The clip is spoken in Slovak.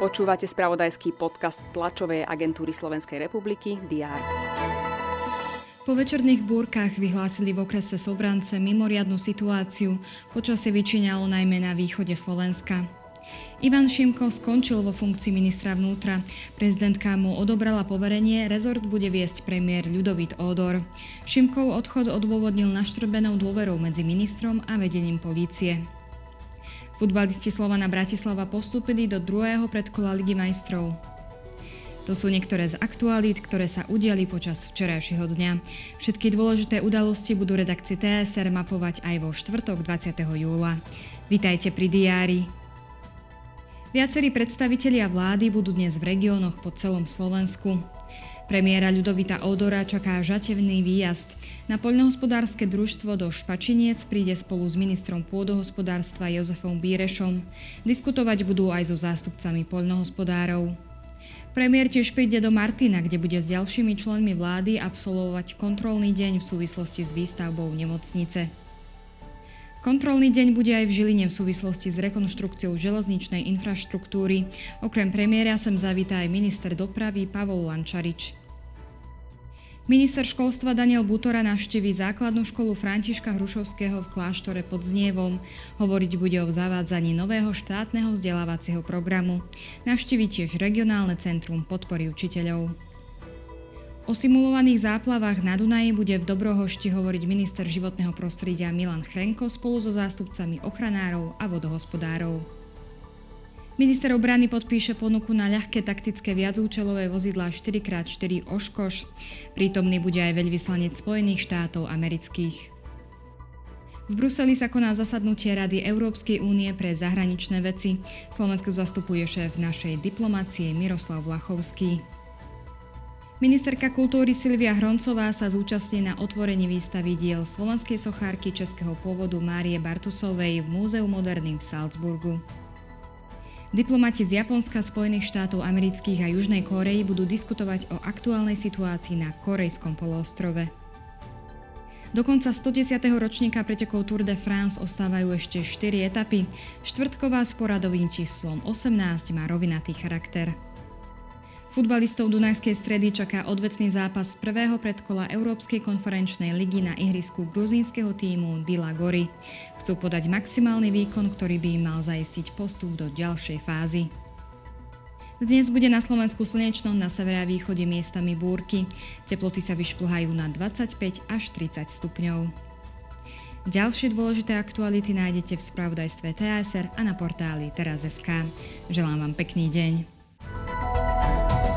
Počúvate spravodajský podcast tlačovej agentúry Slovenskej republiky DR. Po večerných búrkach vyhlásili v okrese Sobrance mimoriadnu situáciu. Počasie vyčíňalo najmä na východe Slovenska. Ivan Šimko skončil vo funkcii ministra vnútra. Prezidentka mu odobrala poverenie, rezort bude viesť premiér Ľudovít Ódor. Šimkov odchod odôvodnil naštrbenou dôverou medzi ministrom a vedením polície. Futbalisti Slovana Bratislava postúpili do druhého predkola Ligy majstrov. To sú niektoré z aktualít, ktoré sa udiali počas včerajšieho dňa. Všetky dôležité udalosti budú redakcie TSR mapovať aj vo štvrtok 20. júla. Vítajte pri diári. Viacerí predstavitelia vlády budú dnes v regiónoch po celom Slovensku. Premiéra Ľudovita Odora čaká žatevný výjazd. Na poľnohospodárske družstvo do Špačiniec príde spolu s ministrom pôdohospodárstva Jozefom Bírešom. Diskutovať budú aj so zástupcami poľnohospodárov. Premiér tiež príde do Martina, kde bude s ďalšími členmi vlády absolvovať kontrolný deň v súvislosti s výstavbou nemocnice. Kontrolný deň bude aj v Žiline v súvislosti s rekonštrukciou železničnej infraštruktúry. Okrem premiéra sem zavítá aj minister dopravy Pavol Lančarič. Minister školstva Daniel Butora navštíví základnú školu Františka Hrušovského v kláštore pod Znievom. Hovoriť bude o zavádzaní nového štátneho vzdelávacieho programu. Navštíví tiež regionálne centrum podpory učiteľov. O simulovaných záplavách na Dunaji bude v Dobrohošti hovoriť minister životného prostredia Milan Chrenko spolu so zástupcami ochranárov a vodohospodárov. Minister obrany podpíše ponuku na ľahké taktické viacúčelové vozidlá 4x4 Oškoš. Prítomný bude aj veľvyslanec Spojených štátov amerických. V Bruseli sa koná zasadnutie Rady Európskej únie pre zahraničné veci. Slovensko zastupuje šéf našej diplomácie Miroslav Vlachovský. Ministerka kultúry Silvia Hroncová sa zúčastní na otvorení výstavy diel slovenskej sochárky českého pôvodu Márie Bartusovej v Múzeu moderným v Salzburgu. Diplomati z Japonska, Spojených štátov amerických a Južnej Kórei budú diskutovať o aktuálnej situácii na Korejskom poloostrove. Do konca 110. ročníka pretekov Tour de France ostávajú ešte 4 etapy. Štvrtková s poradovým číslom 18 má rovinatý charakter. Futbalistov Dunajskej stredy čaká odvetný zápas prvého predkola Európskej konferenčnej ligy na ihrisku gruzínskeho týmu Dila Gori. Chcú podať maximálny výkon, ktorý by im mal zajistiť postup do ďalšej fázy. Dnes bude na Slovensku slnečno, na severe a východe miestami búrky. Teploty sa vyšplhajú na 25 až 30 stupňov. Ďalšie dôležité aktuality nájdete v spravodajstve TSR a na portáli teraz.sk. Želám vám pekný deň.